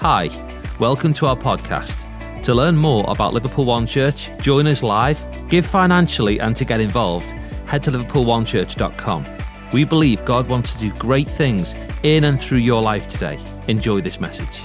Hi, welcome to our podcast. To learn more about Liverpool One Church, join us live, give financially, and to get involved, head to liverpoolonechurch.com. We believe God wants to do great things in and through your life today. Enjoy this message.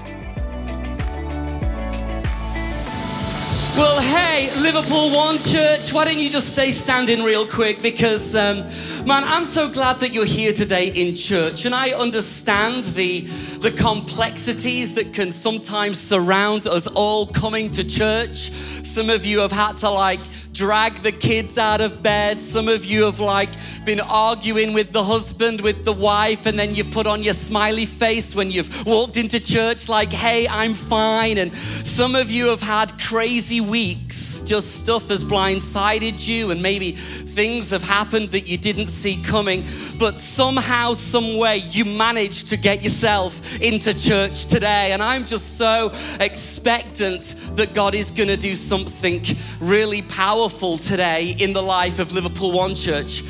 Well, hey, Liverpool One Church, why don't you just stay standing real quick? Because, um, man, I'm so glad that you're here today in church, and I understand the the complexities that can sometimes surround us all coming to church. Some of you have had to like drag the kids out of bed. Some of you have like been arguing with the husband, with the wife, and then you've put on your smiley face when you've walked into church, like, hey, I'm fine. And some of you have had crazy weeks. Just stuff has blindsided you, and maybe things have happened that you didn't see coming. But somehow, some way, you managed to get yourself into church today. And I'm just so expectant that God is going to do something really powerful today in the life of Liverpool One Church.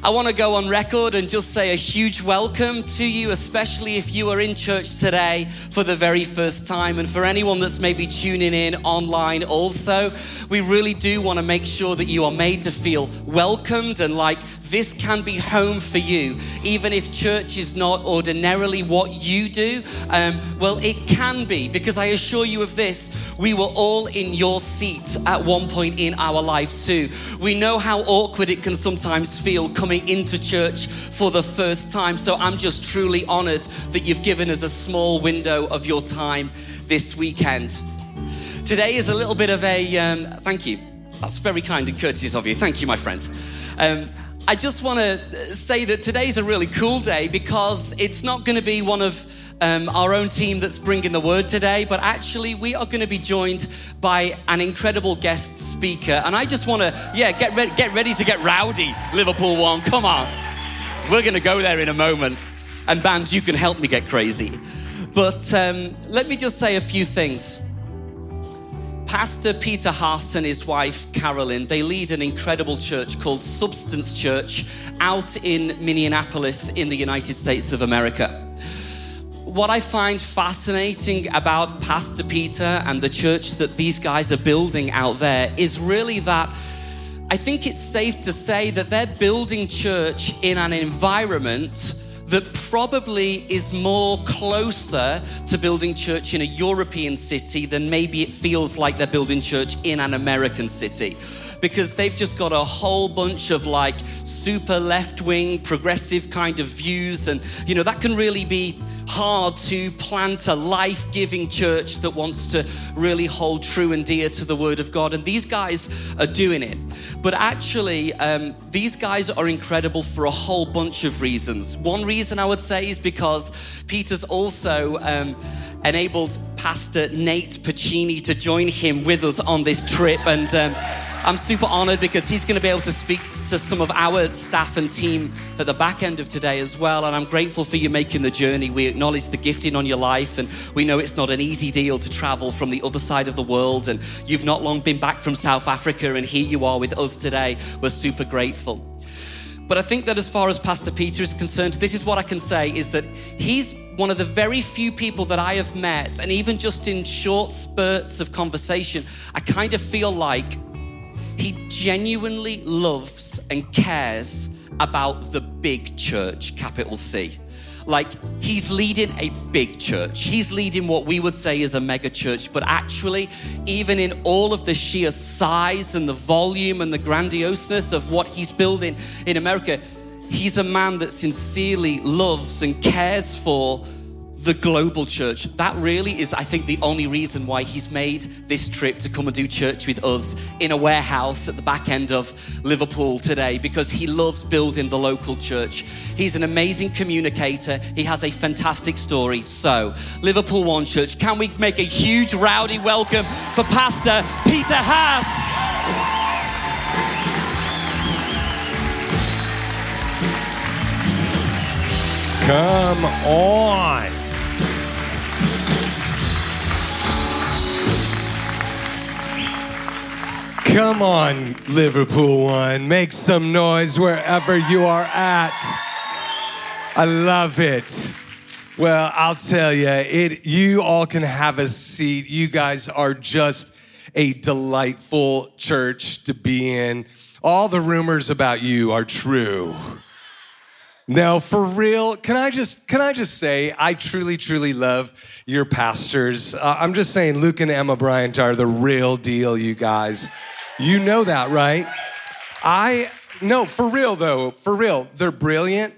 I want to go on record and just say a huge welcome to you, especially if you are in church today for the very first time. And for anyone that's maybe tuning in online also, we really do want to make sure that you are made to feel welcomed and like this can be home for you, even if church is not ordinarily what you do. Um, well, it can be, because I assure you of this, we were all in your seat at one point in our life too. We know how awkward it can sometimes feel coming into church for the first time. So I'm just truly honored that you've given us a small window of your time this weekend. Today is a little bit of a um, thank you. That's very kind and courteous of you. Thank you, my friend. Um, I just want to say that today's a really cool day because it's not going to be one of um, our own team that's bringing the word today, but actually we are going to be joined by an incredible guest speaker. And I just want to, yeah, get ready, get ready to get rowdy, Liverpool One. Come on, we're going to go there in a moment. And band, you can help me get crazy. But um, let me just say a few things. Pastor Peter Haas and his wife Carolyn, they lead an incredible church called Substance Church out in Minneapolis in the United States of America. What I find fascinating about Pastor Peter and the church that these guys are building out there is really that I think it's safe to say that they're building church in an environment that probably is more closer to building church in a European city than maybe it feels like they're building church in an American city. Because they've just got a whole bunch of like super left wing, progressive kind of views. And, you know, that can really be hard to plant a life giving church that wants to really hold true and dear to the Word of God. And these guys are doing it. But actually, um, these guys are incredible for a whole bunch of reasons. One reason I would say is because Peter's also um, enabled Pastor Nate Pacini to join him with us on this trip. And um, I'm super honored because he's going to be able to speak to some of our staff and team at the back end of today as well. And I'm grateful for you making the journey. We acknowledge the gifting on your life, and we know it's not an easy deal to travel from the other side of the world. And you've not long been back from South Africa, and here you are with us today. We're super grateful. But I think that as far as Pastor Peter is concerned, this is what I can say is that he's one of the very few people that I have met, and even just in short spurts of conversation, I kind of feel like he genuinely loves and cares about the big church, capital C. Like, he's leading a big church. He's leading what we would say is a mega church. But actually, even in all of the sheer size and the volume and the grandioseness of what he's building in America, he's a man that sincerely loves and cares for the global church. That really is, I think, the only reason why he's made this trip to come and do church with us in a warehouse at the back end of Liverpool today because he loves building the local church. He's an amazing communicator. He has a fantastic story. So, Liverpool One Church, can we make a huge rowdy welcome for Pastor Peter Haas? Come on. Come on, Liverpool One. Make some noise wherever you are at. I love it. Well, I'll tell you, it. You all can have a seat. You guys are just a delightful church to be in. All the rumors about you are true. No, for real. Can I just can I just say I truly truly love your pastors. Uh, I'm just saying Luke and Emma Bryant are the real deal, you guys. You know that, right? I no, for real though. For real. They're brilliant.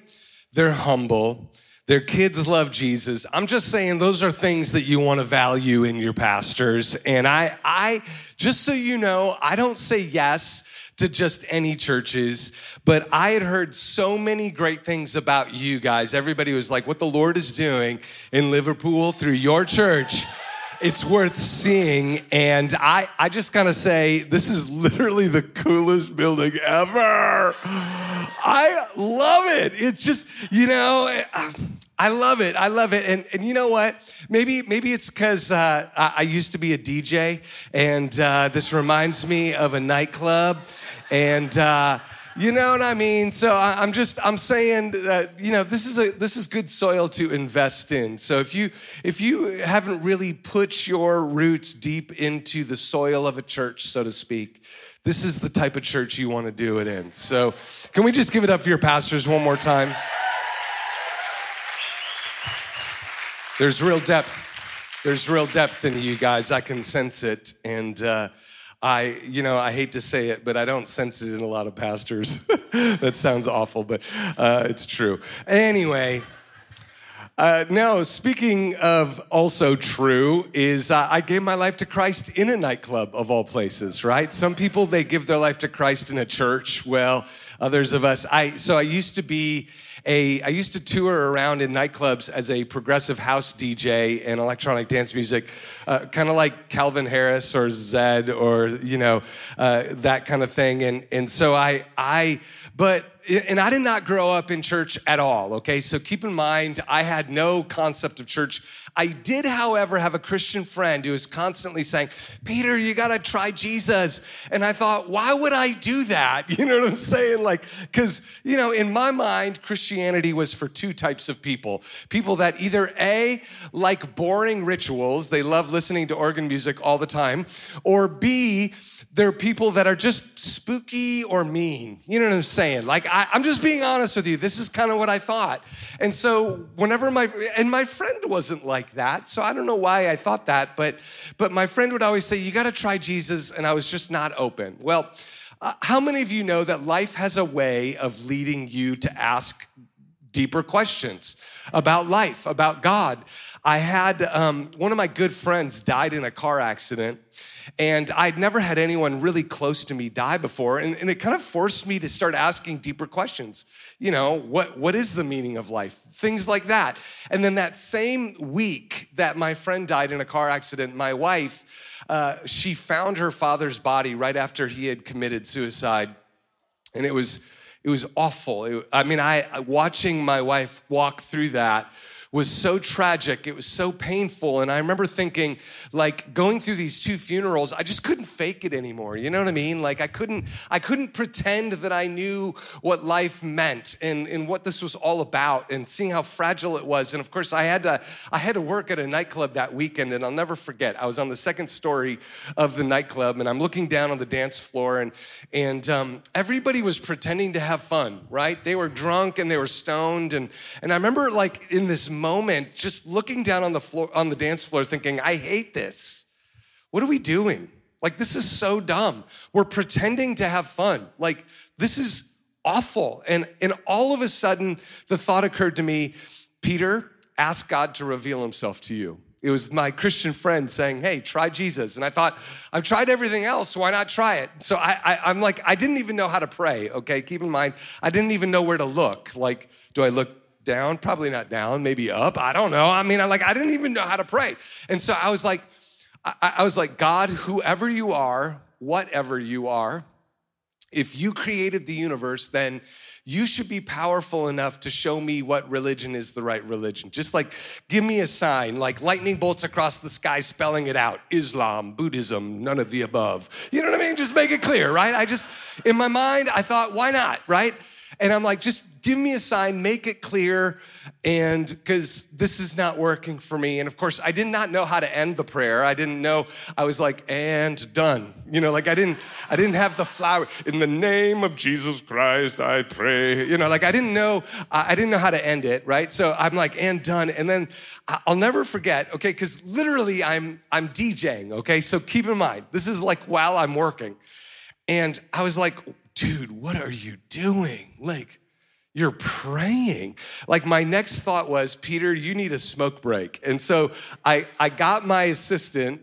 They're humble. Their kids love Jesus. I'm just saying those are things that you want to value in your pastors. And I I just so you know, I don't say yes to just any churches, but I had heard so many great things about you guys. Everybody was like, what the Lord is doing in Liverpool through your church. It's worth seeing. And I, I just gotta say, this is literally the coolest building ever. I love it. It's just, you know, I love it. I love it. And, and you know what? Maybe, maybe it's because uh, I, I, used to be a DJ, and uh, this reminds me of a nightclub. And, uh, you know what I mean? So I, am just I'm saying that you know this is a this is good soil to invest in. So if you if you haven't really put your roots deep into the soil of a church, so to speak, this is the type of church you want to do it in. So can we just give it up for your pastors one more time? There's real depth. There's real depth in you guys. I can sense it, and. Uh, I, you know, I hate to say it, but I don't sense it in a lot of pastors. that sounds awful, but uh, it's true. Anyway, uh, no, speaking of also true, is uh, I gave my life to Christ in a nightclub of all places, right? Some people, they give their life to Christ in a church. Well, others of us, I, so I used to be a, I used to tour around in nightclubs as a progressive house DJ and electronic dance music, uh, kind of like Calvin Harris or Zedd or, you know, uh, that kind of thing. And, and so I, I, but and I did not grow up in church at all, okay? So keep in mind, I had no concept of church I did, however, have a Christian friend who was constantly saying, Peter, you got to try Jesus. And I thought, why would I do that? You know what I'm saying? Like, because, you know, in my mind, Christianity was for two types of people people that either A, like boring rituals, they love listening to organ music all the time, or B, they're people that are just spooky or mean. You know what I'm saying? Like, I, am just being honest with you. This is kind of what I thought. And so, whenever my, and my friend wasn't like that. So I don't know why I thought that, but, but my friend would always say, You got to try Jesus. And I was just not open. Well, uh, how many of you know that life has a way of leading you to ask deeper questions about life, about God? I had um, one of my good friends died in a car accident and I'd never had anyone really close to me die before. And, and, it kind of forced me to start asking deeper questions. You know, what, what is the meaning of life? Things like that. And then that same week that my friend died in a car accident, my wife, uh, she found her father's body right after he had committed suicide. And it was, it was awful. It, I mean, I watching my wife walk through that was so tragic. It was so painful. And I remember thinking, like, going through these two funerals, I just couldn't fake it anymore. You know what I mean? Like, I couldn't, I couldn't pretend that I knew what life meant and, and what this was all about and seeing how fragile it was. And of course, I had to, I had to work at a nightclub that weekend, and I'll never forget. I was on the second story of the nightclub, and I'm looking down on the dance floor, and, and um, everybody was pretending to have fun, right? They were drunk and they were stoned. And, and I remember, like, in this moment just looking down on the floor on the dance floor thinking, I hate this. What are we doing? Like this is so dumb. We're pretending to have fun. Like this is awful. And and all of a sudden the thought occurred to me, Peter, ask God to reveal himself to you. It was my Christian friend saying, Hey, try Jesus. And I thought, I've tried everything else, why not try it? So I, I, am like, I didn't even know how to pray, okay? Keep in mind, I didn't even know where to look. Like, do I look down, probably not down, maybe up. I don't know. I mean, I like I didn't even know how to pray. And so I was like, I, I was like, God, whoever you are, whatever you are, if you created the universe, then you should be powerful enough to show me what religion is the right religion. Just like give me a sign, like lightning bolts across the sky spelling it out Islam, Buddhism, none of the above. You know what I mean? Just make it clear, right? I just, in my mind, I thought, why not, right? And I'm like, just give me a sign, make it clear. And because this is not working for me. And of course, I did not know how to end the prayer. I didn't know, I was like, and done. You know, like I didn't, I didn't have the flower. In the name of Jesus Christ, I pray. You know, like I didn't know, I didn't know how to end it, right? So I'm like, and done. And then I'll never forget, okay, because literally I'm I'm DJing, okay? So keep in mind, this is like while I'm working. And I was like, dude, what are you doing? Like, you're praying. Like my next thought was, Peter, you need a smoke break. And so I, I got my assistant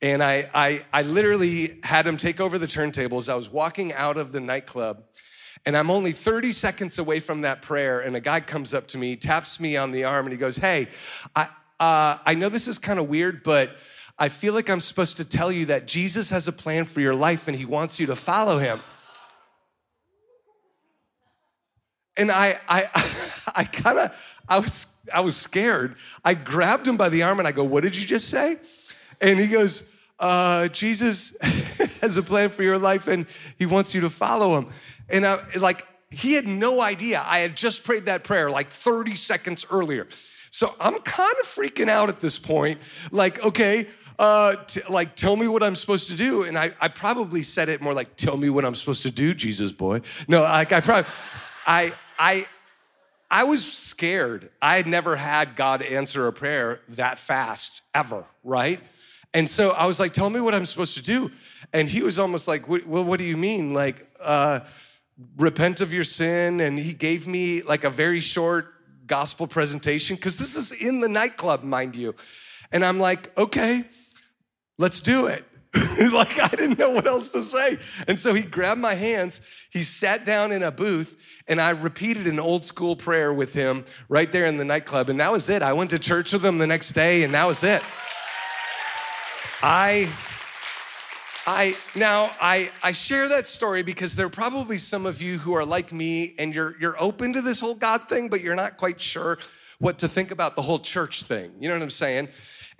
and I, I, I literally had him take over the turntables. I was walking out of the nightclub and I'm only 30 seconds away from that prayer. And a guy comes up to me, taps me on the arm, and he goes, Hey, I, uh, I know this is kind of weird, but I feel like I'm supposed to tell you that Jesus has a plan for your life and he wants you to follow him. And I, I, I kind of, I was, I was scared. I grabbed him by the arm and I go, "What did you just say?" And he goes, uh, "Jesus has a plan for your life and He wants you to follow Him." And I, like, he had no idea. I had just prayed that prayer like 30 seconds earlier. So I'm kind of freaking out at this point. Like, okay, uh, t- like, tell me what I'm supposed to do. And I, I probably said it more like, tell me what I'm supposed to do, Jesus boy. No, like, I probably, I, I, I was scared. I had never had God answer a prayer that fast ever, right? And so I was like, tell me what I'm supposed to do. And he was almost like, well, what do you mean? Like, uh, repent of your sin. And he gave me like a very short gospel presentation, because this is in the nightclub, mind you. And I'm like, okay, let's do it. like I didn't know what else to say. And so he grabbed my hands, he sat down in a booth, and I repeated an old school prayer with him right there in the nightclub. And that was it. I went to church with him the next day, and that was it. I I now I I share that story because there are probably some of you who are like me and you're you're open to this whole God thing, but you're not quite sure what to think about the whole church thing. You know what I'm saying?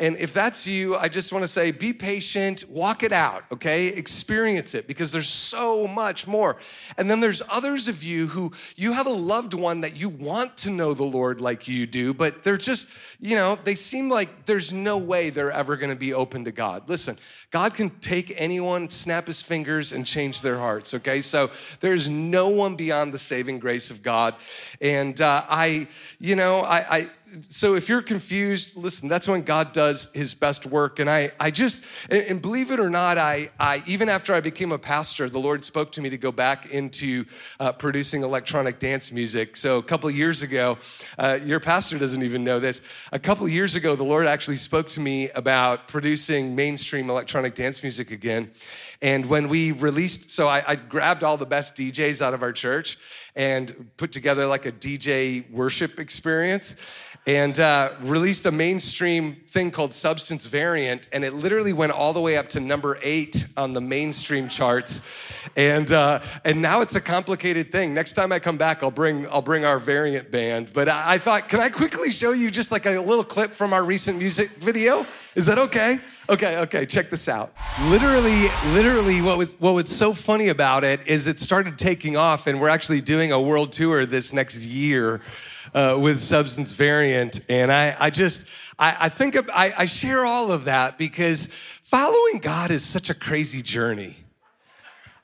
And if that's you, I just want to say be patient, walk it out, okay? Experience it because there's so much more. And then there's others of you who you have a loved one that you want to know the Lord like you do, but they're just, you know, they seem like there's no way they're ever going to be open to God. Listen, God can take anyone, snap his fingers, and change their hearts, okay? So there's no one beyond the saving grace of God. And uh, I, you know, I, I so if you're confused, listen, that's when God does his best work. And I, I just, and, believe it or not, I, I, even after I became a pastor, the Lord spoke to me to go back into uh, producing electronic dance music. So a couple years ago, uh, your pastor doesn't even know this. A couple years ago, the Lord actually spoke to me about producing mainstream electronic dance music again. And when we released, so I, I grabbed all the best DJs out of our church and put together like a DJ worship experience and uh, released a mainstream thing called Substance Variant, and it literally went all the way up to number eight on the mainstream charts. And uh, and now it's a complicated thing. Next time I come back, I'll bring I'll bring our Variant band. But I, I thought, can I quickly show you just like a little clip from our recent music video? Is that okay? Okay, okay, check this out. Literally, literally, what was what was so funny about it is it started taking off, and we're actually doing a world tour this next year uh, with substance variant. And I, I just, I, I think I, I share all of that because following God is such a crazy journey.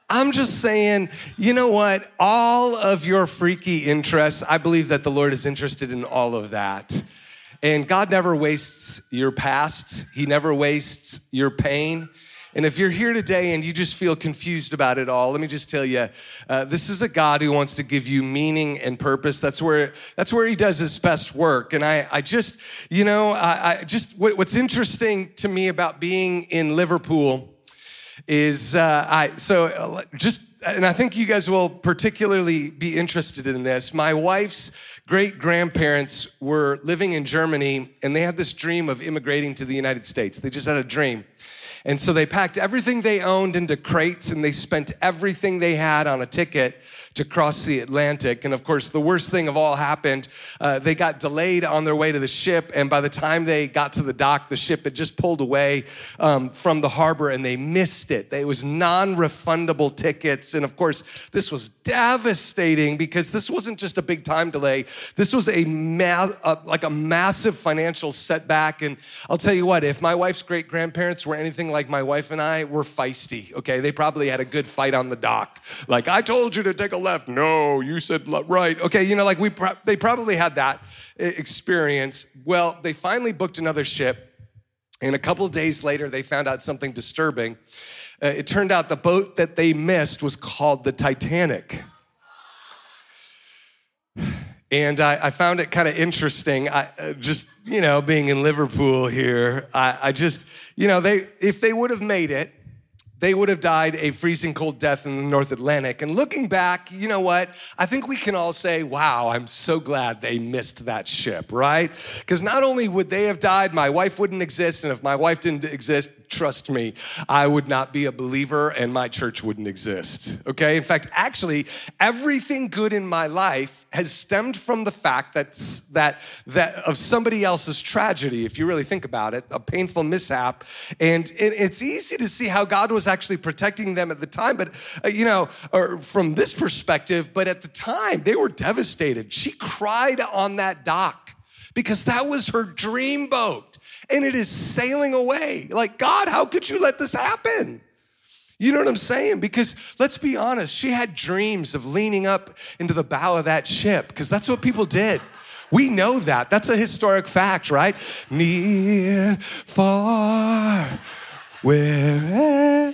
I'm just saying, you know what? All of your freaky interests, I believe that the Lord is interested in all of that. And God never wastes your past, He never wastes your pain. And if you're here today and you just feel confused about it all, let me just tell you, uh, this is a God who wants to give you meaning and purpose. That's where that's where He does His best work. And I, I just, you know, I, I just what's interesting to me about being in Liverpool is uh, I so uh, just and I think you guys will particularly be interested in this. My wife's great grandparents were living in Germany and they had this dream of immigrating to the United States. They just had a dream. And so they packed everything they owned into crates and they spent everything they had on a ticket to cross the Atlantic. And of course, the worst thing of all happened. Uh, they got delayed on their way to the ship, and by the time they got to the dock, the ship had just pulled away um, from the harbor and they missed it. It was non refundable tickets. And of course, this was devastating because this wasn't just a big time delay, this was a, ma- uh, like a massive financial setback. And I'll tell you what, if my wife's great grandparents were anything like my wife and I, we're feisty, okay? They probably had a good fight on the dock. Like, I told you to take a left. No, you said right. Okay, you know, like we pro- they probably had that experience. Well, they finally booked another ship. And a couple days later, they found out something disturbing. Uh, it turned out the boat that they missed was called the Titanic. And I, I found it kind of interesting. I uh, just, you know, being in Liverpool here, I, I just, you know, they if they would have made it, they would have died a freezing cold death in the North Atlantic. And looking back, you know what? I think we can all say, wow, I'm so glad they missed that ship, right? Because not only would they have died, my wife wouldn't exist. And if my wife didn't exist, trust me, I would not be a believer and my church wouldn't exist, okay? In fact, actually, everything good in my life has stemmed from the fact that, that, that of somebody else's tragedy, if you really think about it, a painful mishap. And it, it's easy to see how God was actually protecting them at the time, but uh, you know, or from this perspective, but at the time they were devastated. She cried on that dock because that was her dream boat and it is sailing away. Like, God, how could you let this happen? You know what I'm saying? Because let's be honest, she had dreams of leaning up into the bow of that ship because that's what people did. We know that. That's a historic fact, right? Near, far, where eh.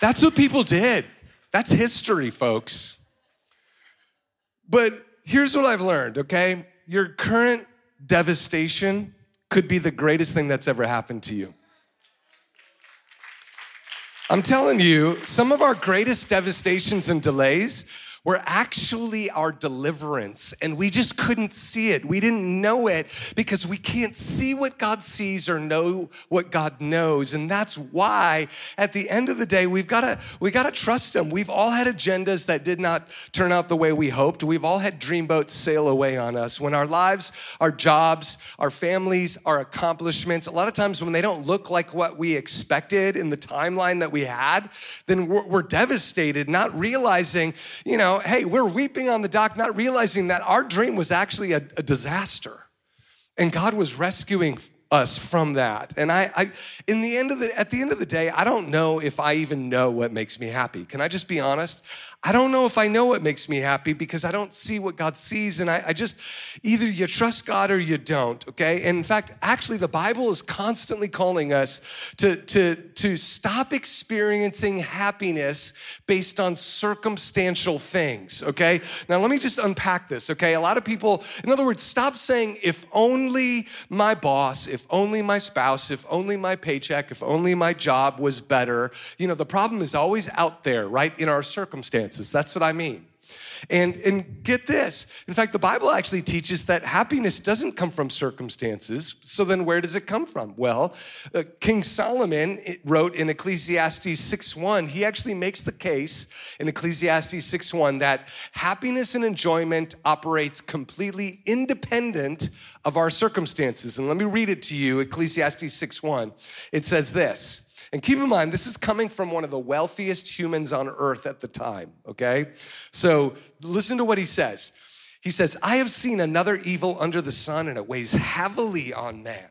That's what people did. That's history, folks. But here's what I've learned, okay? Your current devastation could be the greatest thing that's ever happened to you. I'm telling you, some of our greatest devastations and delays were actually our deliverance. And we just couldn't see it. We didn't know it because we can't see what God sees or know what God knows. And that's why at the end of the day, we've got to we got to trust him. We've all had agendas that did not turn out the way we hoped. We've all had dreamboats sail away on us. When our lives, our jobs, our families, our accomplishments, a lot of times when they don't look like what we expected in the timeline that we had, then we're, we're devastated, not realizing, you know, hey, we're weeping on the dock, not realizing that our dream was actually a, a disaster. And God was rescuing us from that. And I, I, in the end of the, at the end of the day, I don't know if I even know what makes me happy. Can I just be honest? I don't know if I know what makes me happy because I don't see what God sees. And I, I, just, either you trust God or you don't, okay? And in fact, actually, the Bible is constantly calling us to, to, to stop experiencing happiness based on circumstantial things, okay? Now, let me just unpack this, okay? A lot of people, in other words, stop saying, if only my boss, if only my spouse, if only my paycheck, if only my job was better. You know, the problem is always out there, right, in our circumstances That's what I mean. And, and get this. In fact, the Bible actually teaches that happiness doesn't come from circumstances. So then where does it come from? Well, uh, King Solomon wrote in Ecclesiastes 6.1, he actually makes the case in Ecclesiastes 6.1 that happiness and enjoyment operates completely independent of our circumstances. And let me read it to you, Ecclesiastes 6.1. It says this, and keep in mind, this is coming from one of the wealthiest humans on earth at the time, okay? So listen to what he says. He says, I have seen another evil under the sun, and it weighs heavily on man.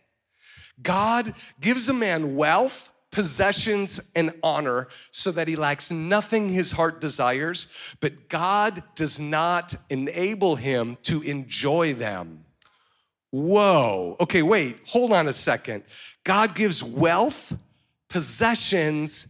God gives a man wealth, possessions, and honor so that he lacks nothing his heart desires, but God does not enable him to enjoy them. Whoa. Okay, wait, hold on a second. God gives wealth, possessions,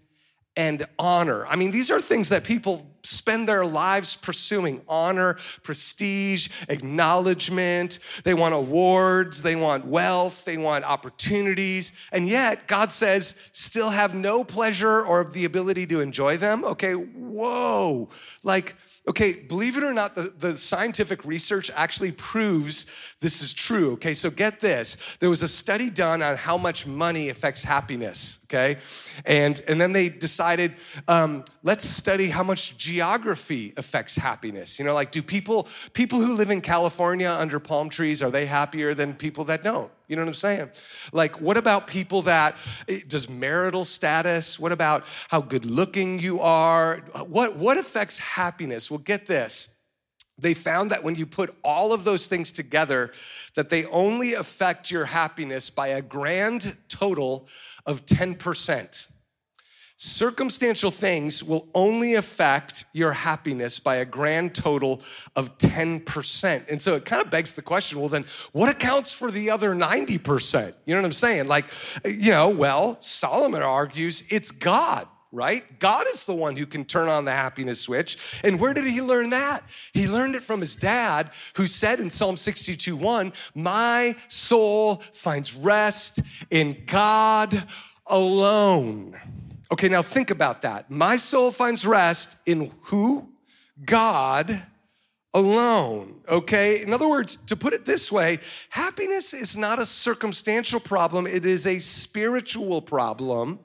and honor. I mean, these are things that people spend their lives pursuing honor, prestige, acknowledgement. They want awards, they want wealth, they want opportunities. And yet, God says, still have no pleasure or the ability to enjoy them. Okay, whoa. Like, Okay, believe it or not, the, the scientific research actually proves this is true. Okay, so get this. There was a study done on how much money affects happiness. Okay, and, and then they decided um, let's study how much geography affects happiness. You know, like do people people who live in California under palm trees are they happier than people that don't? You know what I'm saying? Like, what about people that, eh, does marital status, what about how good looking you are? What, what affects happiness? Well, get this. They found that when you put all of those things together, that they only affect your happiness by a grand total of 10%. Circumstantial things will only affect your happiness by a grand total of 10%. And so it kind of begs the question well, then what accounts for the other 90%? You know what I'm saying? Like, you know, well, Solomon argues it's God right? God is the one who can turn on the happiness switch. And where did he learn that? He learned it from his dad, who said in Psalm 62 1, My soul finds rest in God alone. Okay, now think about that. My soul finds rest in who? God alone, okay? In other words, to put it this way, happiness is not a circumstantial problem, it is a spiritual problem.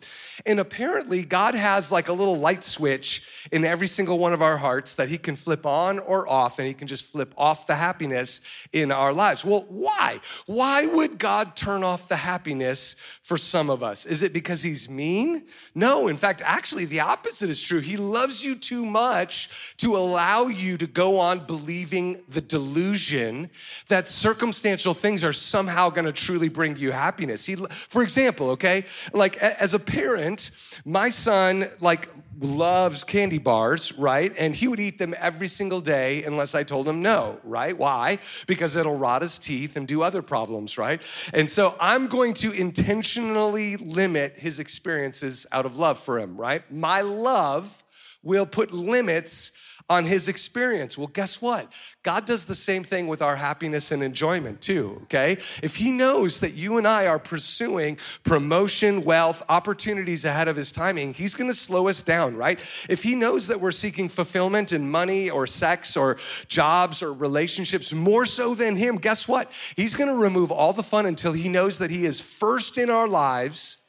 And apparently, God has like a little light switch in every single one of our hearts that He can flip on or off, and He can just flip off the happiness in our lives. Well, why? Why would God turn off the happiness for some of us? Is it because He's mean? No, in fact, actually, the opposite is true. He loves you too much to allow you to go on believing the delusion that circumstantial things are somehow going to truly bring you happiness. He, for example, okay, like as a parent, my son like loves candy bars, right? And he would eat them every single day unless I told him no, right? Why? Because it'll rot his teeth and do other problems, right? And so I'm going to intentionally limit his experiences out of love for him, right? My love will put limits on his experience. Well, guess what? God does the same thing with our happiness and enjoyment too, okay? If he knows that you and I are pursuing promotion, wealth, opportunities ahead of his timing, he's gonna slow us down, right? If he knows that we're seeking fulfillment in money or sex or jobs or relationships more so than him, guess what? He's gonna remove all the fun until he knows that he is first in our lives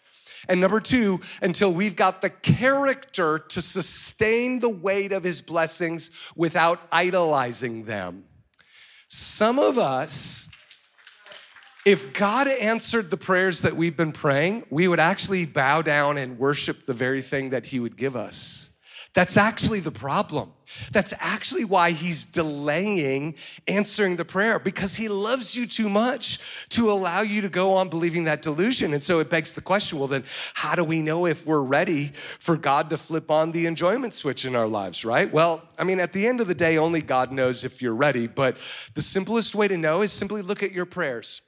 and number two, until we've got the character to sustain the weight of his blessings without idolizing them. Some of us, if God answered the prayers that we've been praying, we would actually bow down and worship the very thing that he would give us. That's actually the problem. That's actually why he's delaying answering the prayer because he loves you too much to allow you to go on believing that delusion. And so it begs the question well, then, how do we know if we're ready for God to flip on the enjoyment switch in our lives, right? Well, I mean, at the end of the day, only God knows if you're ready. But the simplest way to know is simply look at your prayers.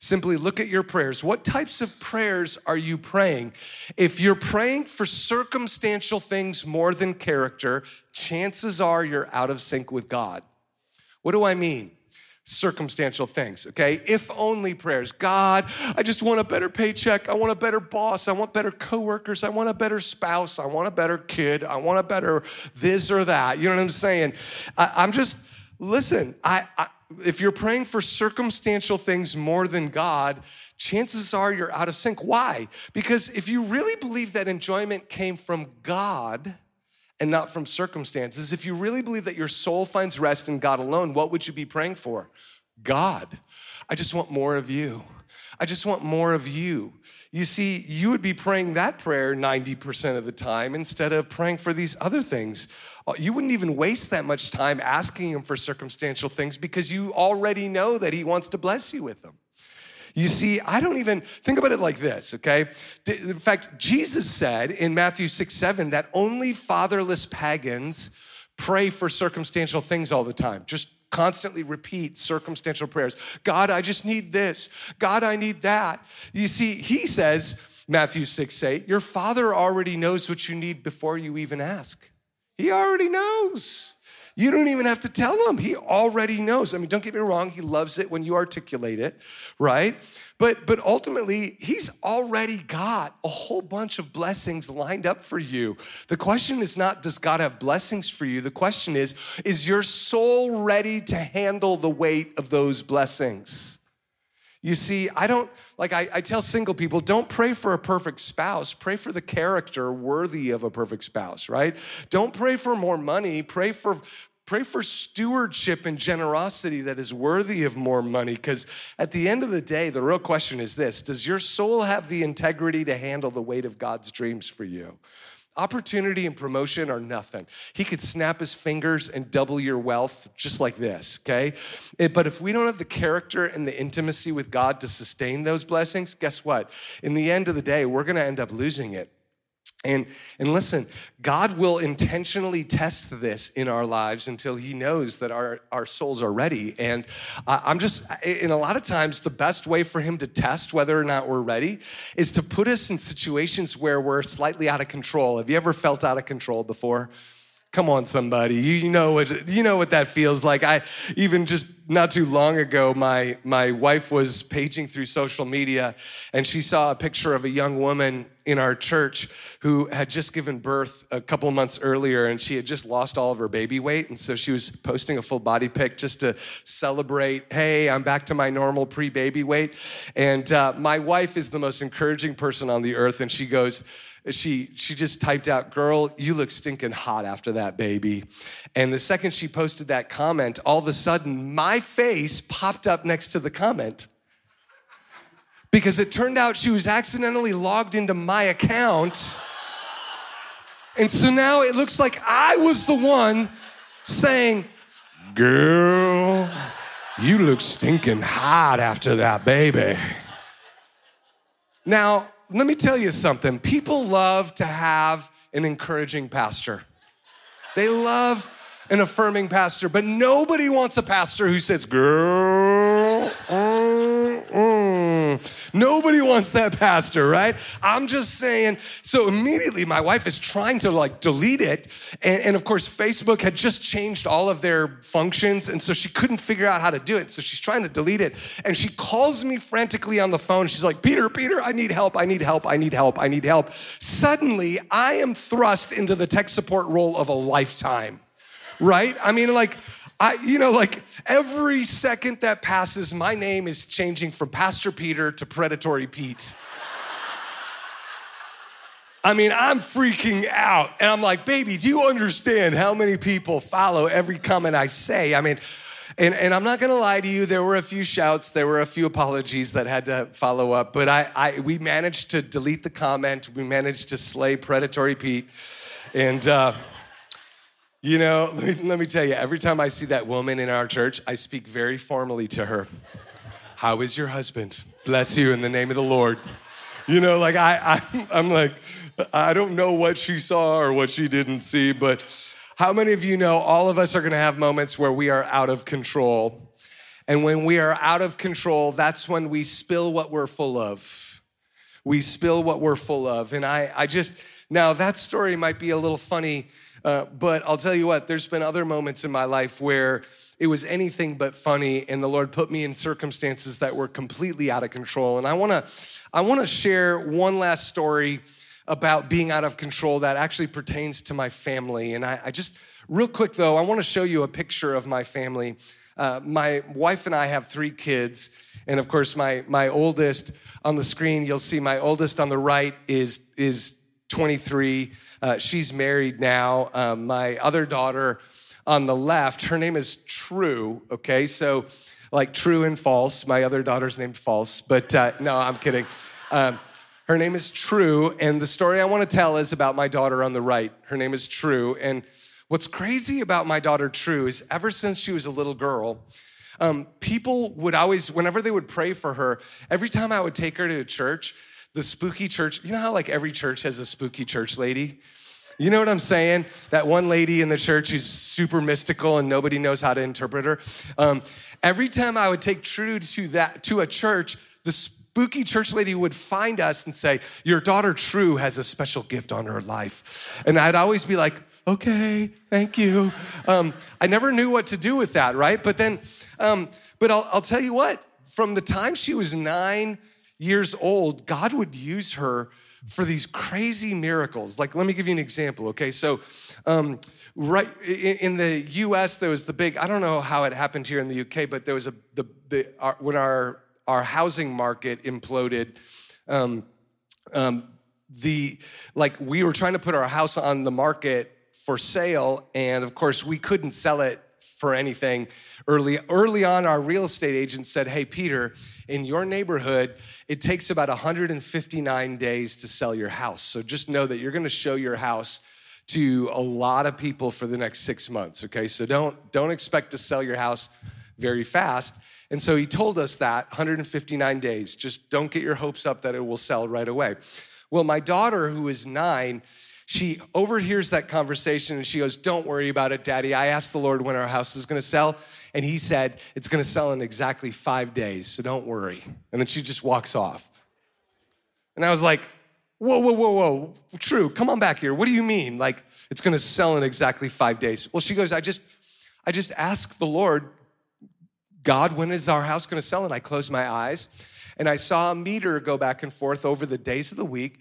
Simply look at your prayers. What types of prayers are you praying? If you're praying for circumstantial things more than character, chances are you're out of sync with God. What do I mean? Circumstantial things, okay? If only prayers. God, I just want a better paycheck. I want a better boss. I want better coworkers. I want a better spouse. I want a better kid. I want a better this or that. You know what I'm saying? I, am just, listen, I, I if you're praying for circumstantial things more than God, chances are you're out of sync. Why? Because if you really believe that enjoyment came from God and not from circumstances, if you really believe that your soul finds rest in God alone, what would you be praying for? God. I just want more of you. I just want more of you. You see, you would be praying that prayer 90% of the time instead of praying for these other things. Uh, you wouldn't even waste that much time asking Him for circumstantial things because you already know that He wants to bless you with them. You see, I don't even think about it like this, okay? In fact, Jesus said in Matthew 6 7 that only fatherless pagans pray for circumstantial things all the time. Just constantly repeat circumstantial prayers. God, I just need this. God, I need that. You see, he says, Matthew 6 8, your father already knows what you need before you even ask. He already knows. You don't even have to tell him. He already knows. I mean, don't get me wrong, he loves it when you articulate it, right? But but ultimately, he's already got a whole bunch of blessings lined up for you. The question is not does God have blessings for you? The question is is your soul ready to handle the weight of those blessings? You see, I don't, like I, I, tell single people, don't pray for a perfect spouse. Pray for the character worthy of a perfect spouse, right? Don't pray for more money. Pray for, Pray for stewardship and generosity that is worthy of more money. Because at the end of the day, the real question is this Does your soul have the integrity to handle the weight of God's dreams for you? Opportunity and promotion are nothing. He could snap his fingers and double your wealth just like this, okay? But if we don't have the character and the intimacy with God to sustain those blessings, guess what? In the end of the day, we're gonna end up losing it. And, and listen, God will intentionally test this in our lives until He knows that our, our souls are ready. And I'm just, in a lot of times, the best way for Him to test whether or not we're ready is to put us in situations where we're slightly out of control. Have you ever felt out of control before? Come on, somebody. You know what you know what that feels like. I even just not too long ago, my my wife was paging through social media and she saw a picture of a young woman in our church who had just given birth a couple months earlier and she had just lost all of her baby weight. And so she was posting a full body pic just to celebrate, hey, I'm back to my normal pre-baby weight. And uh, my wife is the most encouraging person on the earth, and she goes, she she just typed out girl you look stinking hot after that baby. And the second she posted that comment all of a sudden my face popped up next to the comment. Because it turned out she was accidentally logged into my account. And so now it looks like i was the one saying girl you look stinking hot after that baby. Now let me tell you something. People love to have an encouraging pastor. They love an affirming pastor, but nobody wants a pastor who says, girl, mm, mm. Nobody wants that pastor, right? I'm just saying. So immediately my wife is trying to like delete it. And, and of course, Facebook had just changed all of their functions. And so she couldn't figure out how to do it. So she's trying to delete it. And she calls me frantically on the phone. She's like, Peter, Peter, I need help. I need help. I need help. I need help. Suddenly, I am thrust into the tech support role of a lifetime right? I mean, like, I, you know, like every second that passes, my name is changing from Pastor Peter to Predatory Pete. I mean, I'm freaking out. And I'm like, baby, do you understand how many people follow every comment I say? I mean, and, and I'm not gonna lie to you, there were a few shouts, there were a few apologies that had to follow up, but I, I we managed to delete the comment, we managed to slay Predatory Pete. And, uh, you know, let me, tell you, every time I see that woman in our church, I speak very formally to her. How is your husband? Bless you in the name of the Lord. You know, like I, I I'm like, I don't know what she saw or what she didn't see, but how many of you know all of us are gonna have moments where we are out of control? And when we are out of control, that's when we spill what we're full of. We spill what we're full of. And I, I just, now that story might be a little funny uh, but I'll tell you what, there's been other moments in my life where it was anything but funny, and the Lord put me in circumstances that were completely out of control. And I wanna, I wanna share one last story about being out of control that actually pertains to my family. And I, I just, real quick though, I wanna show you a picture of my family. Uh, my wife and I have three kids. And of course, my, my oldest on the screen, you'll see my oldest on the right is, is 23. Uh, she's married now. Um, my other daughter on the left, her name is True, okay? So, like true and false. My other daughter's named False, but uh, no, I'm kidding. Um, her name is True, and the story I want to tell is about my daughter on the right. Her name is True, and what's crazy about my daughter True is ever since she was a little girl, um, people would always, whenever they would pray for her, every time I would take her to a church, the spooky church, you know how like every church has a spooky church lady? You know what I'm saying? That one lady in the church who's super mystical and nobody knows how to interpret her. Um, every time I would take True to that to a church, the spooky church lady would find us and say, "Your daughter True has a special gift on her life," and I'd always be like, okay, thank you. Um, I never knew what to do with that, right? But then, um, but I'll, I'll tell you what, from the time she was nine years old, God would use her for these crazy miracles. Like, let me give you an example, okay? So, um, right in the US, there was the big, I don't know how it happened here in the UK, but there was a, the, the our, when our, our housing market imploded, um, um, the, like, we were trying to put our house on the market for sale, and of course, we couldn't sell it for anything. Early early on our real estate agent said hey peter in your neighborhood it takes about 159 days to sell your house. So just know that you're going to show your house to a lot of people for the next six months okay? So don't don't expect to sell your house very fast. And so he told us that 159 days. Just don't get your hopes up that it will sell right away. Well my daughter who is nine she overhears that conversation and she goes, Don't worry about it, Daddy. I asked the Lord when our house is gonna sell, and He said it's gonna sell in exactly five days, so don't worry. And then she just walks off. And I was like, Whoa, whoa, whoa, whoa. True, come on back here. What do you mean? Like, it's gonna sell in exactly five days. Well, she goes, I just, I just asked the Lord, God, when is our house gonna sell? And I closed my eyes and I saw a meter go back and forth over the days of the week.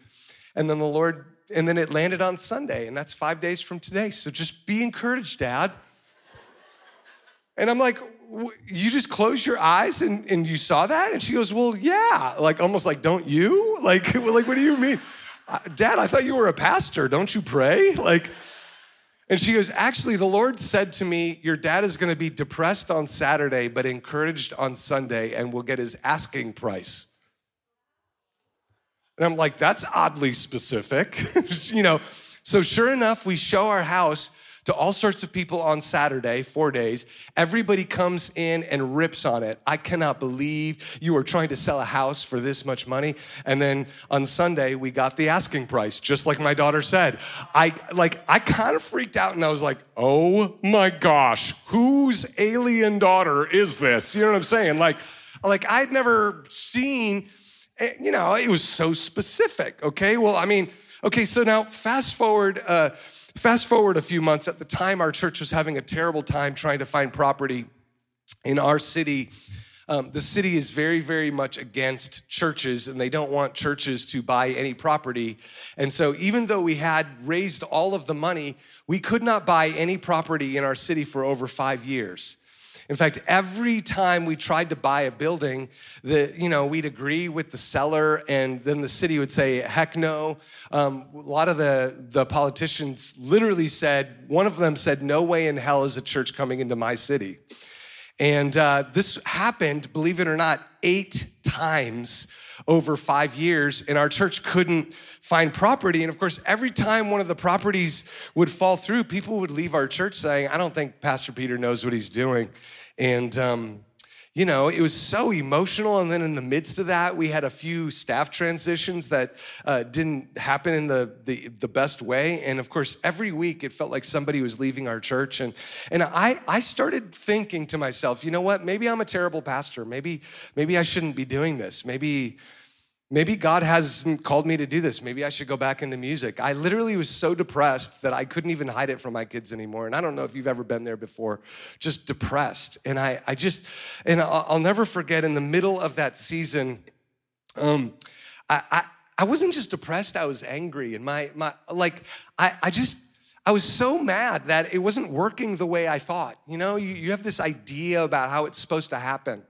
And then the Lord and then it landed on Sunday, and that's five days from today. So just be encouraged, Dad. And I'm like, you just closed your eyes and, and you saw that? And she goes, well, yeah. Like, almost like, don't you? Like, like what do you mean? Dad, I thought you were a pastor. Don't you pray? Like, and she goes, actually, the Lord said to me, your dad is going to be depressed on Saturday, but encouraged on Sunday, and will get his asking price. And I'm like, that's oddly specific. you know, so sure enough, we show our house to all sorts of people on Saturday, four days. Everybody comes in and rips on it. I cannot believe you are trying to sell a house for this much money. And then on Sunday, we got the asking price, just like my daughter said. I like I kind of freaked out and I was like, oh my gosh, whose alien daughter is this? You know what I'm saying? Like, like I'd never seen you know, it was so specific, okay? Well, I mean, okay, so now fast forward, uh, fast forward a few months. At the time, our church was having a terrible time trying to find property in our city. Um, the city is very, very much against churches, and they don't want churches to buy any property. And so, even though we had raised all of the money, we could not buy any property in our city for over five years. In fact, every time we tried to buy a building, the, you know, we'd agree with the seller, and then the city would say, heck no. Um, a lot of the, the politicians literally said, one of them said, no way in hell is a church coming into my city. And uh, this happened, believe it or not, eight times over five years, and our church couldn't find property. And of course, every time one of the properties would fall through, people would leave our church saying, I don't think Pastor Peter knows what he's doing. And, um, you know, it was so emotional. And then in the midst of that, we had a few staff transitions that uh, didn't happen in the, the, the, best way. And of course, every week it felt like somebody was leaving our church. And, and I, I started thinking to myself, you know what? Maybe I'm a terrible pastor. Maybe, maybe I shouldn't be doing this. Maybe, Maybe God hasn't called me to do this. Maybe I should go back into music. I literally was so depressed that I couldn't even hide it from my kids anymore. And I don't know if you've ever been there before, just depressed. And I, I just, and I'll, never forget in the middle of that season, um, I, I, I wasn't just depressed, I was angry. And my, my like, I, I just, I was so mad that it wasn't working the way I thought. You know, you, you have this idea about how it's supposed to happen.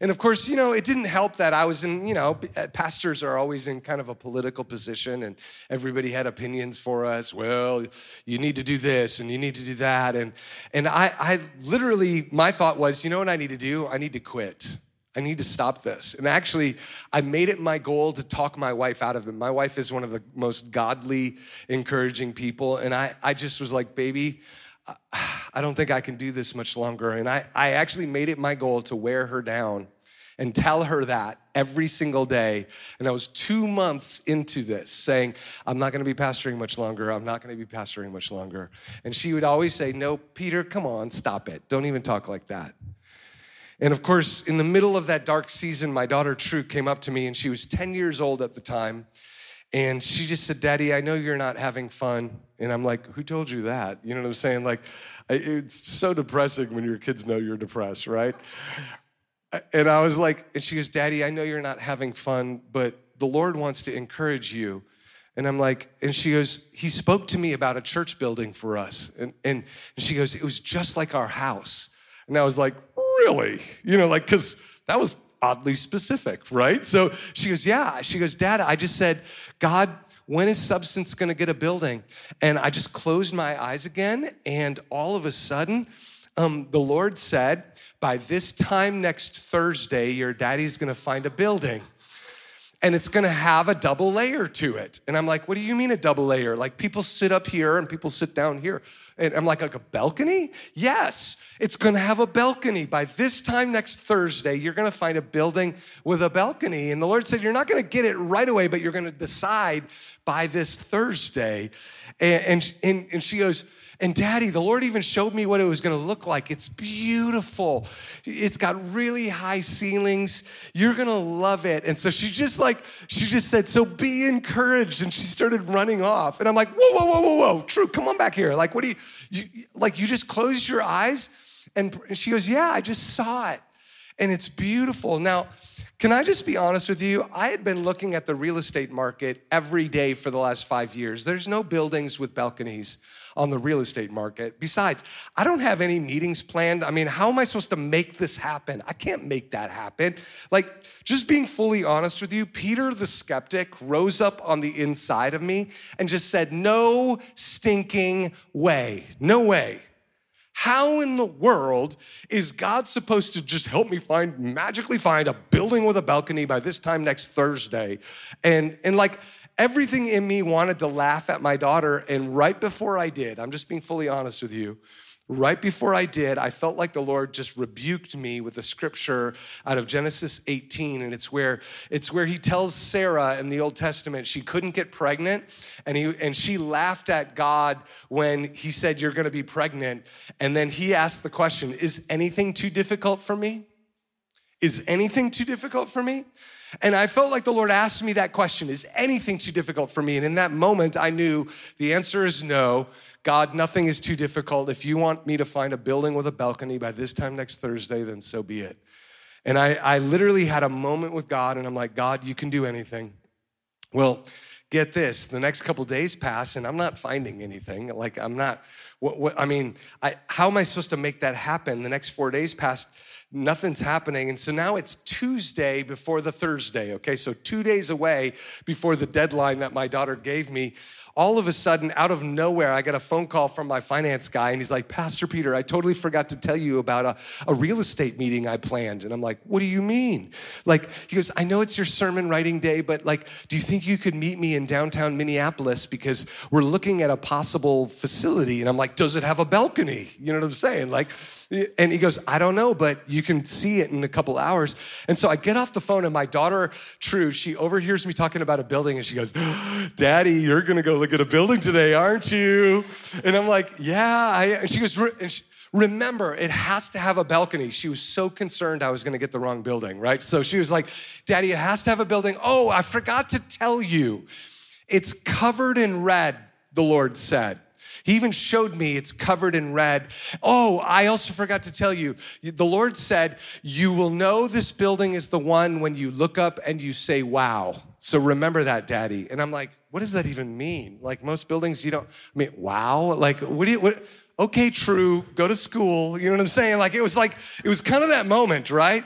And of course, you know, it didn't help that I was in, you know, uh, pastors are always in kind of a political position and everybody had opinions for us. Well, you need to do this and you need to do that. And, and I, I literally, my thought was, you know what I need to do? I need to quit. I need to stop this. And actually, I made it my goal to talk my wife out of it. My wife is one of the most godly, encouraging people. And I, I just was like, baby, I don't think I can do this much longer. And I, I actually made it my goal to wear her down and tell her that every single day. And I was two months into this saying, I'm not gonna be pastoring much longer. I'm not gonna be pastoring much longer. And she would always say, No, Peter, come on, stop it. Don't even talk like that. And of course, in the middle of that dark season, my daughter True came up to me and she was 10 years old at the time. And she just said, Daddy, I know you're not having fun. And I'm like, Who told you that? You know what I'm saying? Like, it's so depressing when your kids know you're depressed, right? And I was like, and she goes, Daddy, I know you're not having fun, but the Lord wants to encourage you. And I'm like, and she goes, He spoke to me about a church building for us. And, and, and she goes, It was just like our house. And I was like, Really? You know, like, because that was oddly specific, right? So she goes, Yeah. She goes, Dad, I just said, God, when is Substance gonna get a building? And I just closed my eyes again, and all of a sudden, um, the Lord said, By this time next Thursday, your daddy's gonna find a building and it's gonna have a double layer to it. And I'm like, what do you mean a double layer? Like people sit up here and people sit down here. And I'm like, like a balcony? Yes, it's gonna have a balcony. By this time next Thursday, you're gonna find a building with a balcony. And the Lord said, You're not gonna get it right away, but you're gonna decide by this Thursday. And, and, and she goes, and daddy, the Lord even showed me what it was going to look like. It's beautiful. It's got really high ceilings. You're going to love it. And so she just like, she just said, So be encouraged. And she started running off. And I'm like, Whoa, whoa, whoa, whoa, whoa. True, come on back here. Like, what do you, you like, you just closed your eyes? And she goes, Yeah, I just saw it. And it's beautiful. Now, can I just be honest with you? I had been looking at the real estate market every day for the last five years. There's no buildings with balconies on the real estate market. Besides, I don't have any meetings planned. I mean, how am I supposed to make this happen? I can't make that happen. Like, just being fully honest with you, Peter the skeptic rose up on the inside of me and just said, No stinking way. No way. How in the world is God supposed to just help me find, magically find a building with a balcony by this time next Thursday? And, and like, everything in me wanted to laugh at my daughter. And right before I did, I'm just being fully honest with you, right before I did, I felt like the Lord just rebuked me with a scripture out of Genesis 18. And it's where it's where he tells Sarah in the Old Testament she couldn't get pregnant. And he and she laughed at God when he said, You're gonna be pregnant. And then he asked the question, Is anything too difficult for me? Is anything too difficult for me? And I felt like the Lord asked me that question Is anything too difficult for me? And in that moment, I knew the answer is no. God, nothing is too difficult. If you want me to find a building with a balcony by this time next Thursday, then so be it. And I, I literally had a moment with God, and I'm like, God, you can do anything. Well, get this the next couple days pass and i'm not finding anything like i'm not what, what i mean I, how am i supposed to make that happen the next four days passed nothing's happening. And so now it's Tuesday before the Thursday, okay? So two days away before the deadline that my daughter gave me all of a sudden, out of nowhere, I got a phone call from my finance guy, and he's like, Pastor Peter, I totally forgot to tell you about a, a real estate meeting I planned. And I'm like, What do you mean? Like, he goes, I know it's your sermon writing day, but like, do you think you could meet me in downtown Minneapolis? Because we're looking at a possible facility. And I'm like, Does it have a balcony? You know what I'm saying? Like, and he goes, I don't know, but you can see it in a couple hours. And so I get off the phone, and my daughter, True, she overhears me talking about a building, and she goes, Daddy, you're gonna go look at a building today, aren't you? And I'm like, Yeah. I, and she goes, and she, Remember, it has to have a balcony. She was so concerned I was gonna get the wrong building, right? So she was like, Daddy, it has to have a building. Oh, I forgot to tell you. It's covered in red, the Lord said. He even showed me it's covered in red. Oh, I also forgot to tell you, the Lord said, You will know this building is the one when you look up and you say, Wow. So remember that, Daddy. And I'm like, What does that even mean? Like most buildings, you don't, I mean, wow. Like, what do you, what? Okay, true, go to school. You know what I'm saying? Like, it was like, it was kind of that moment, right?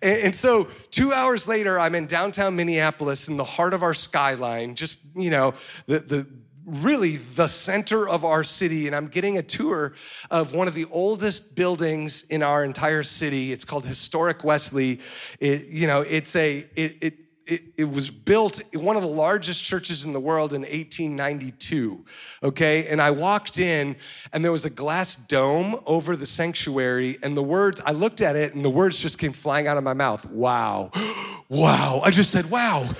And, and, so, two hours later, I'm in downtown Minneapolis in the heart of our skyline, just, you know, the, the, really the center of our city and i'm getting a tour of one of the oldest buildings in our entire city. It's called historic wesley. It, you know it's a it, it it, it, was built one of the largest churches in the world in 1892 okay? And i walked in and there was a glass dome over the sanctuary and the words i looked at it and the words just came flying out of my mouth. Wow. Wow. I just said wow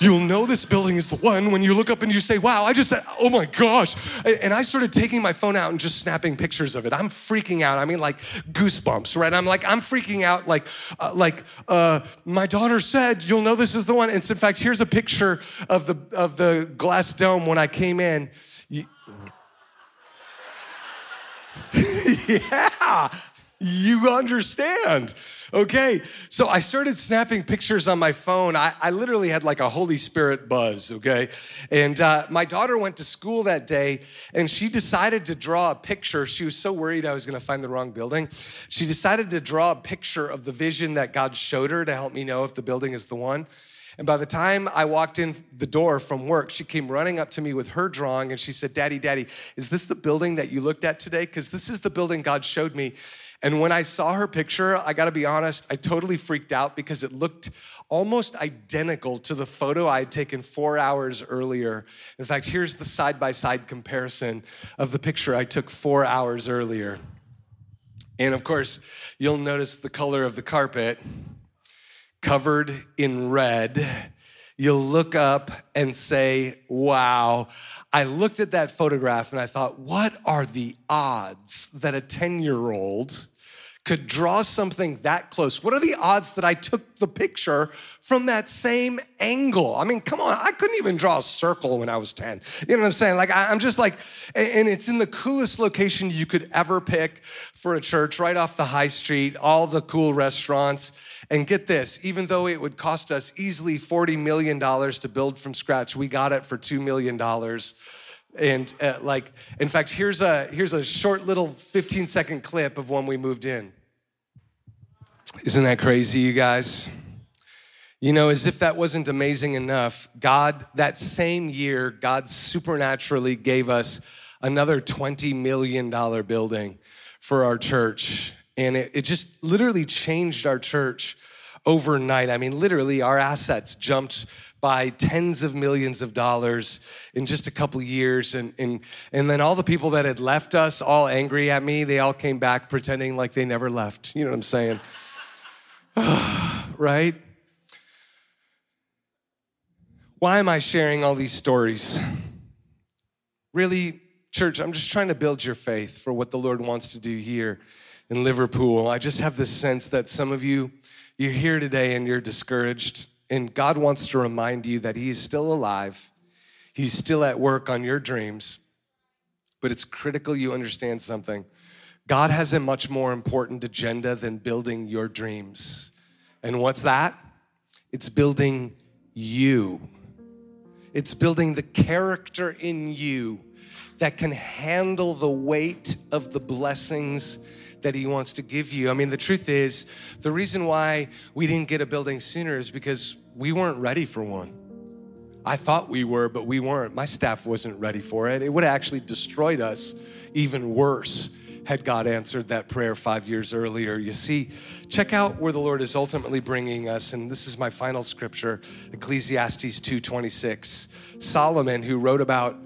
You'll know this building is the one when you look up and you say, Wow, I just said, Oh my gosh. And I started taking my phone out and just snapping pictures of it. I'm freaking out. I mean, like goosebumps, right? I'm like, I'm freaking out. Like, uh, like uh, my daughter said, You'll know this is the one. And in fact, here's a picture of the, of the glass dome when I came in. Yeah, you understand. Okay, so I started snapping pictures on my phone. I, I literally had like a Holy Spirit buzz, okay? And uh, my daughter went to school that day and she decided to draw a picture. She was so worried I was gonna find the wrong building. She decided to draw a picture of the vision that God showed her to help me know if the building is the one. And by the time I walked in the door from work, she came running up to me with her drawing and she said, Daddy, Daddy, is this the building that you looked at today? Because this is the building God showed me. And when I saw her picture, I gotta be honest, I totally freaked out because it looked almost identical to the photo I had taken four hours earlier. In fact, here's the side by side comparison of the picture I took four hours earlier. And of course, you'll notice the color of the carpet covered in red. You'll look up and say, Wow. I looked at that photograph and I thought, What are the odds that a 10 year old could draw something that close? What are the odds that I took the picture from that same angle? I mean, come on, I couldn't even draw a circle when I was 10. You know what I'm saying? Like, I'm just like, and it's in the coolest location you could ever pick for a church, right off the high street, all the cool restaurants. And get this, even though it would cost us easily $40 million to build from scratch, we got it for $2 million and uh, like in fact here's a here's a short little 15 second clip of when we moved in isn't that crazy, you guys? You know, as if that wasn't amazing enough, God, that same year, God supernaturally gave us another $20 million building for our church. And it, it just literally changed our church overnight. I mean, literally, our assets jumped by tens of millions of dollars in just a couple years. And, and, and then all the people that had left us, all angry at me, they all came back pretending like they never left. You know what I'm saying? right? Why am I sharing all these stories? Really, church, I'm just trying to build your faith for what the Lord wants to do here in Liverpool. I just have this sense that some of you, you're here today and you're discouraged, and God wants to remind you that He is still alive. He's still at work on your dreams, but it's critical you understand something. God has a much more important agenda than building your dreams. And what's that? It's building you. It's building the character in you that can handle the weight of the blessings that he wants to give you. I mean, the truth is, the reason why we didn't get a building sooner is because we weren't ready for one. I thought we were, but we weren't. My staff wasn't ready for it. It would have actually destroyed us even worse had God answered that prayer five years earlier. You see, check out where the Lord is ultimately bringing us, and this is my final scripture, Ecclesiastes 2:26. Solomon, who wrote about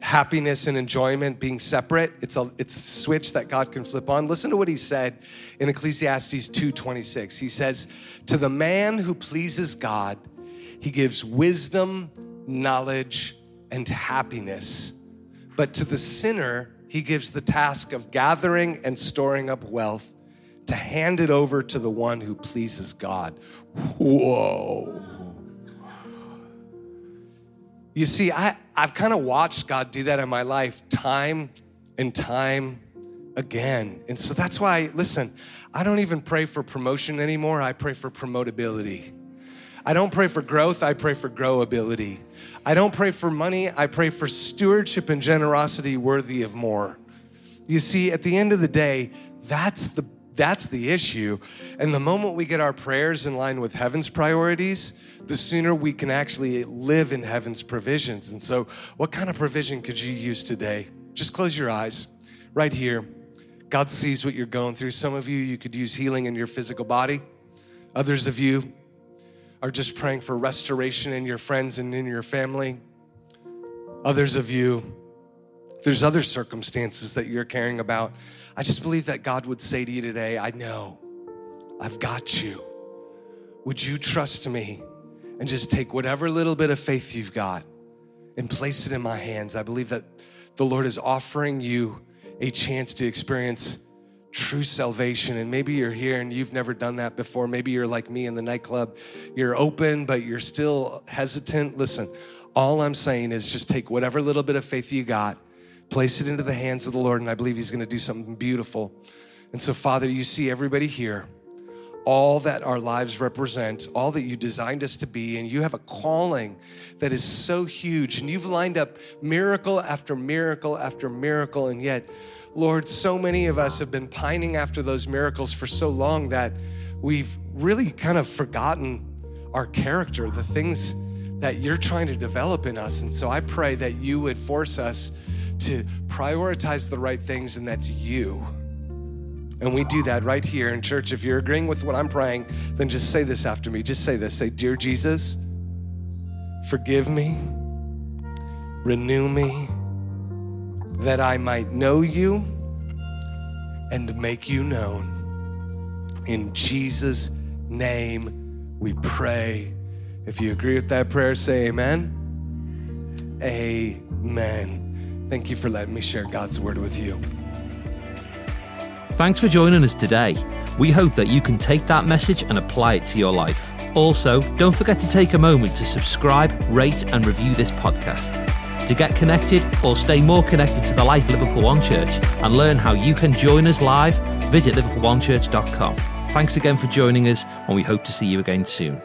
happiness and enjoyment being separate, it's a it's a switch that God can flip on. Listen to what he said in Ecclesiastes 2:26. He says, "To the man who pleases God, he gives wisdom, knowledge, and happiness. But to the sinner, he gives the task of gathering and storing up wealth to hand it over to the one who pleases God. Whoa. You see, I, I've kind of watched God do that in my life time and time again. And so that's why, listen, I don't even pray for promotion anymore. I pray for promotability. I don't pray for growth, I pray for growability. I don't pray for money, I pray for stewardship and generosity worthy of more. You see, at the end of the day, that's the that's the issue. And the moment we get our prayers in line with heaven's priorities, the sooner we can actually live in heaven's provisions. And so, what kind of provision could you use today? Just close your eyes right here. God sees what you're going through. Some of you, you could use healing in your physical body. Others of you, are just praying for restoration in your friends and in your family. Others of you, there's other circumstances that you're caring about. I just believe that God would say to you today, I know, I've got you. Would you trust me and just take whatever little bit of faith you've got and place it in my hands. I believe that the Lord is offering you a chance to experience true salvation. And maybe you're here and you've never done that before. Maybe you're like me in the nightclub. You're open, but you're still hesitant. Listen, all I'm saying is just take whatever little bit of faith you got, place it into the hands of the Lord, and I believe He's going to do something beautiful. And so, Father, you see everybody here all that our lives represent, all that you designed us to be, and you have a calling that is so huge. And you've lined up miracle after miracle after miracle, and yet, Lord, so many of us have been pining after those miracles for so long that we've really kind of forgotten our character, the things that you're trying to develop in us. And so I pray that you would force us to prioritize the right things, and that's you. And we do that right here in church. If you're agreeing with what I'm praying, then just say this after me. Just say this. Say, Dear Jesus, forgive me, renew me, that I might know you and make you known. In Jesus' name we pray. If you agree with that prayer, say amen. Amen. Thank you for letting me share God's word with you. Thanks for joining us today. We hope that you can take that message and apply it to your life. Also, don't forget to take a moment to subscribe, rate, and review this podcast. To get connected or stay more connected to the life of Liverpool One Church and learn how you can join us live, visit liverpoolonechurch.com. Thanks again for joining us, and we hope to see you again soon.